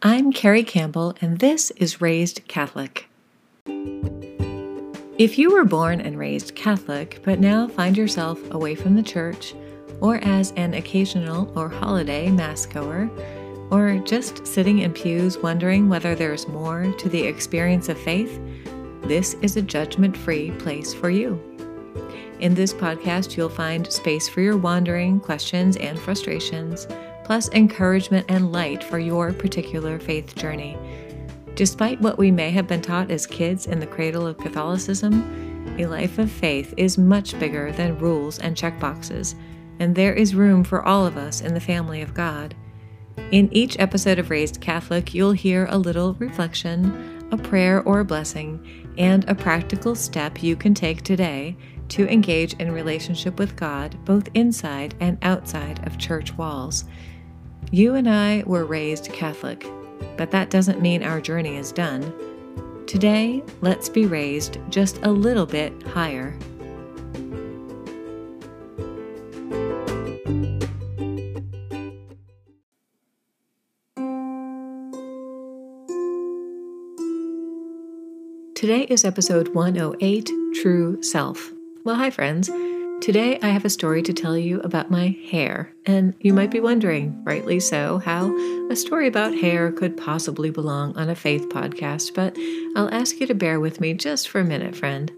I'm Carrie Campbell, and this is Raised Catholic. If you were born and raised Catholic, but now find yourself away from the church, or as an occasional or holiday Mass goer, or just sitting in pews wondering whether there's more to the experience of faith, this is a judgment free place for you. In this podcast, you'll find space for your wandering, questions, and frustrations, plus encouragement and light for your particular faith journey. Despite what we may have been taught as kids in the cradle of Catholicism, a life of faith is much bigger than rules and checkboxes, and there is room for all of us in the family of God. In each episode of Raised Catholic, you'll hear a little reflection, a prayer or a blessing, and a practical step you can take today to engage in relationship with God both inside and outside of church walls. You and I were raised Catholic, but that doesn't mean our journey is done. Today, let's be raised just a little bit higher. Today is episode 108 True Self. Well, hi, friends. Today, I have a story to tell you about my hair, and you might be wondering, rightly so, how a story about hair could possibly belong on a faith podcast, but I'll ask you to bear with me just for a minute, friend.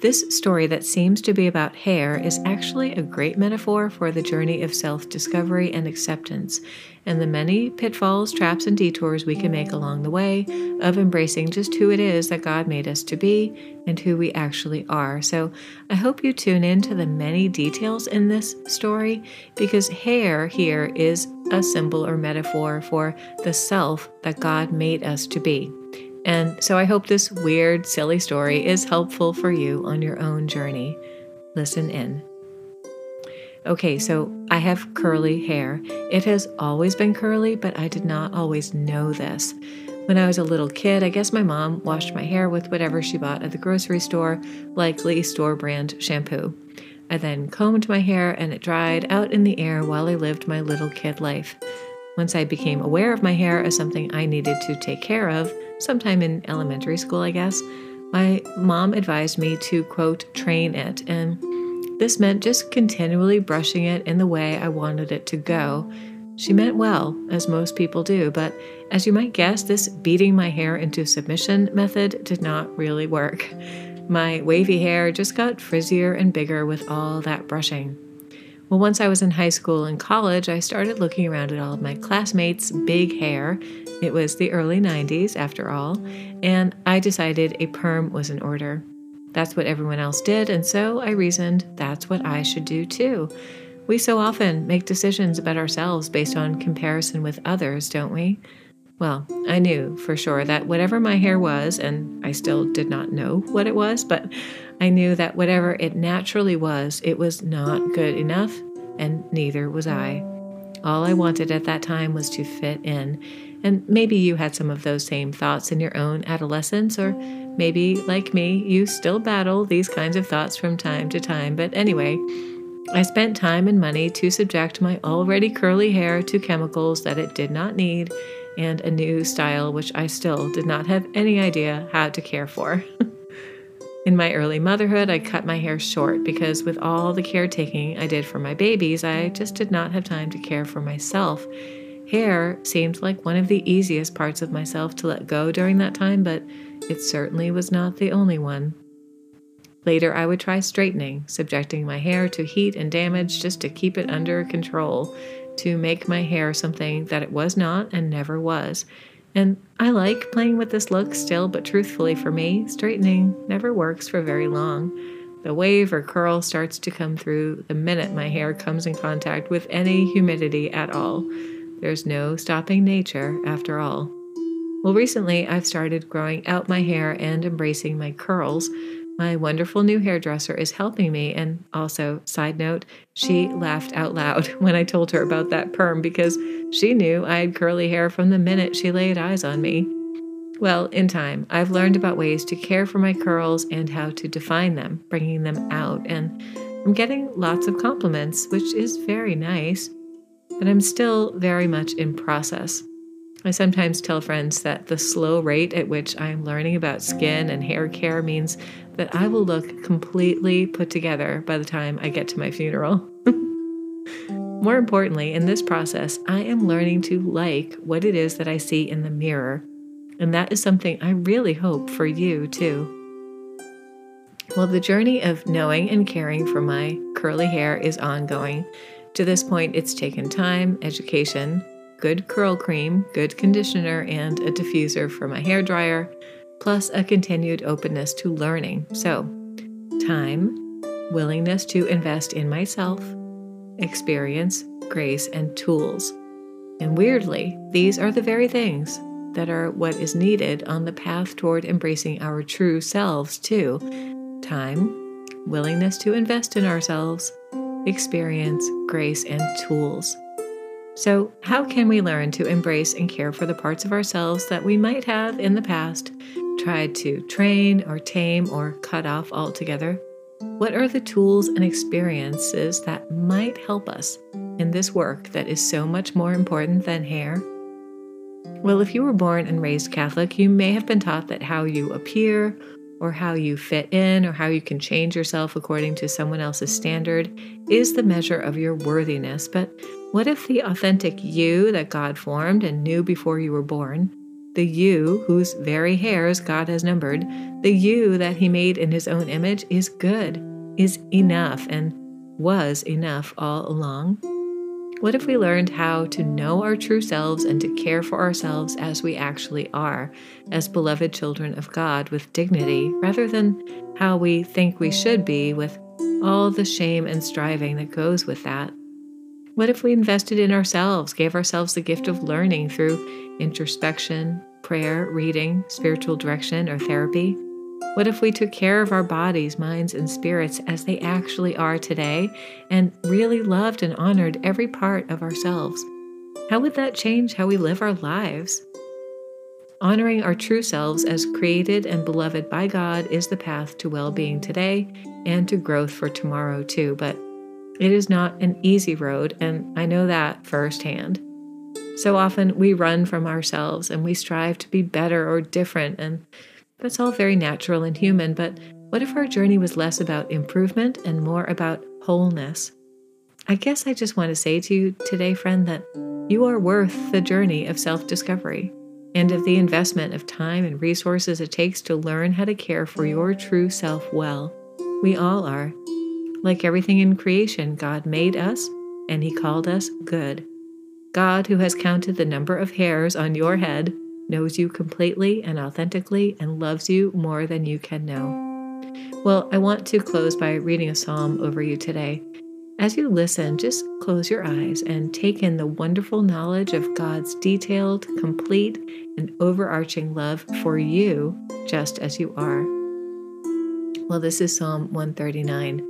This story that seems to be about hair is actually a great metaphor for the journey of self discovery and acceptance, and the many pitfalls, traps, and detours we can make along the way of embracing just who it is that God made us to be and who we actually are. So I hope you tune in to the many details in this story because hair here is a symbol or metaphor for the self that God made us to be. And so I hope this weird, silly story is helpful for you on your own journey. Listen in. Okay, so I have curly hair. It has always been curly, but I did not always know this. When I was a little kid, I guess my mom washed my hair with whatever she bought at the grocery store, likely store brand shampoo. I then combed my hair and it dried out in the air while I lived my little kid life. Once I became aware of my hair as something I needed to take care of, sometime in elementary school, I guess, my mom advised me to, quote, train it. And this meant just continually brushing it in the way I wanted it to go. She meant well, as most people do, but as you might guess, this beating my hair into submission method did not really work. My wavy hair just got frizzier and bigger with all that brushing. Well, once I was in high school and college, I started looking around at all of my classmates' big hair. It was the early 90s, after all, and I decided a perm was in order. That's what everyone else did, and so I reasoned that's what I should do too. We so often make decisions about ourselves based on comparison with others, don't we? Well, I knew for sure that whatever my hair was, and I still did not know what it was, but I knew that whatever it naturally was, it was not good enough, and neither was I. All I wanted at that time was to fit in. And maybe you had some of those same thoughts in your own adolescence, or maybe, like me, you still battle these kinds of thoughts from time to time. But anyway, I spent time and money to subject my already curly hair to chemicals that it did not need and a new style which I still did not have any idea how to care for. In my early motherhood, I cut my hair short because, with all the caretaking I did for my babies, I just did not have time to care for myself. Hair seemed like one of the easiest parts of myself to let go during that time, but it certainly was not the only one. Later, I would try straightening, subjecting my hair to heat and damage just to keep it under control, to make my hair something that it was not and never was. And I like playing with this look still, but truthfully for me, straightening never works for very long. The wave or curl starts to come through the minute my hair comes in contact with any humidity at all. There's no stopping nature after all. Well, recently I've started growing out my hair and embracing my curls, my wonderful new hairdresser is helping me. And also, side note, she laughed out loud when I told her about that perm because she knew I had curly hair from the minute she laid eyes on me. Well, in time, I've learned about ways to care for my curls and how to define them, bringing them out. And I'm getting lots of compliments, which is very nice, but I'm still very much in process. I sometimes tell friends that the slow rate at which I am learning about skin and hair care means that I will look completely put together by the time I get to my funeral. More importantly, in this process, I am learning to like what it is that I see in the mirror. And that is something I really hope for you too. Well, the journey of knowing and caring for my curly hair is ongoing. To this point, it's taken time, education, good curl cream, good conditioner, and a diffuser for my hair dryer, plus a continued openness to learning. So, time, willingness to invest in myself, experience, grace, and tools. And weirdly, these are the very things that are what is needed on the path toward embracing our true selves, too time, willingness to invest in ourselves, experience, grace, and tools. So, how can we learn to embrace and care for the parts of ourselves that we might have in the past tried to train or tame or cut off altogether? What are the tools and experiences that might help us in this work that is so much more important than hair? Well, if you were born and raised Catholic, you may have been taught that how you appear or how you fit in or how you can change yourself according to someone else's standard is the measure of your worthiness. But what if the authentic you that God formed and knew before you were born, the you whose very hairs God has numbered, the you that He made in His own image is good, is enough, and was enough all along? What if we learned how to know our true selves and to care for ourselves as we actually are, as beloved children of God with dignity, rather than how we think we should be with all the shame and striving that goes with that? What if we invested in ourselves, gave ourselves the gift of learning through introspection, prayer, reading, spiritual direction, or therapy? What if we took care of our bodies, minds, and spirits as they actually are today and really loved and honored every part of ourselves? How would that change how we live our lives? Honoring our true selves as created and beloved by God is the path to well being today and to growth for tomorrow, too. But it is not an easy road, and I know that firsthand. So often we run from ourselves and we strive to be better or different, and that's all very natural and human, but what if our journey was less about improvement and more about wholeness? I guess I just want to say to you today, friend, that you are worth the journey of self discovery and of the investment of time and resources it takes to learn how to care for your true self well. We all are. Like everything in creation, God made us and He called us good. God, who has counted the number of hairs on your head, knows you completely and authentically, and loves you more than you can know. Well, I want to close by reading a psalm over you today. As you listen, just close your eyes and take in the wonderful knowledge of God's detailed, complete, and overarching love for you just as you are. Well, this is Psalm 139.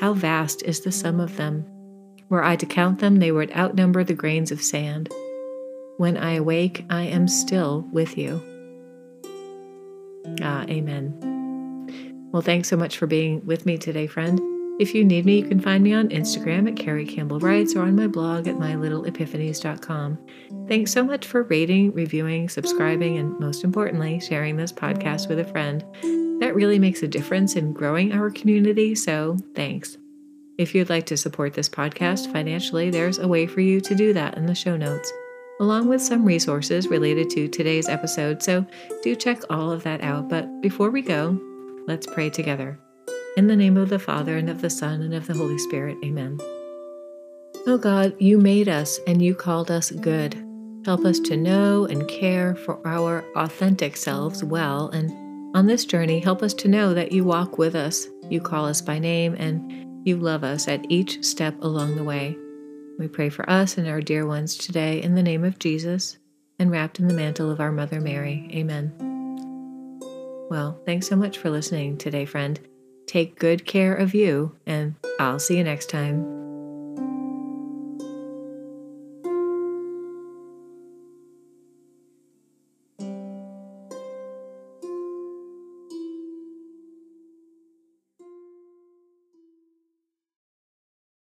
How vast is the sum of them! Were I to count them, they would outnumber the grains of sand. When I awake, I am still with you. Ah, amen. Well, thanks so much for being with me today, friend. If you need me, you can find me on Instagram at Carrie Campbell Writes or on my blog at mylittleepiphanies.com. Thanks so much for rating, reviewing, subscribing, and most importantly, sharing this podcast with a friend. That really makes a difference in growing our community, so thanks. If you'd like to support this podcast financially, there's a way for you to do that in the show notes, along with some resources related to today's episode, so do check all of that out. But before we go, let's pray together. In the name of the Father, and of the Son, and of the Holy Spirit, amen. Oh God, you made us and you called us good. Help us to know and care for our authentic selves well, and on this journey, help us to know that you walk with us, you call us by name, and you love us at each step along the way. We pray for us and our dear ones today in the name of Jesus and wrapped in the mantle of our Mother Mary. Amen. Well, thanks so much for listening today, friend. Take good care of you, and I'll see you next time.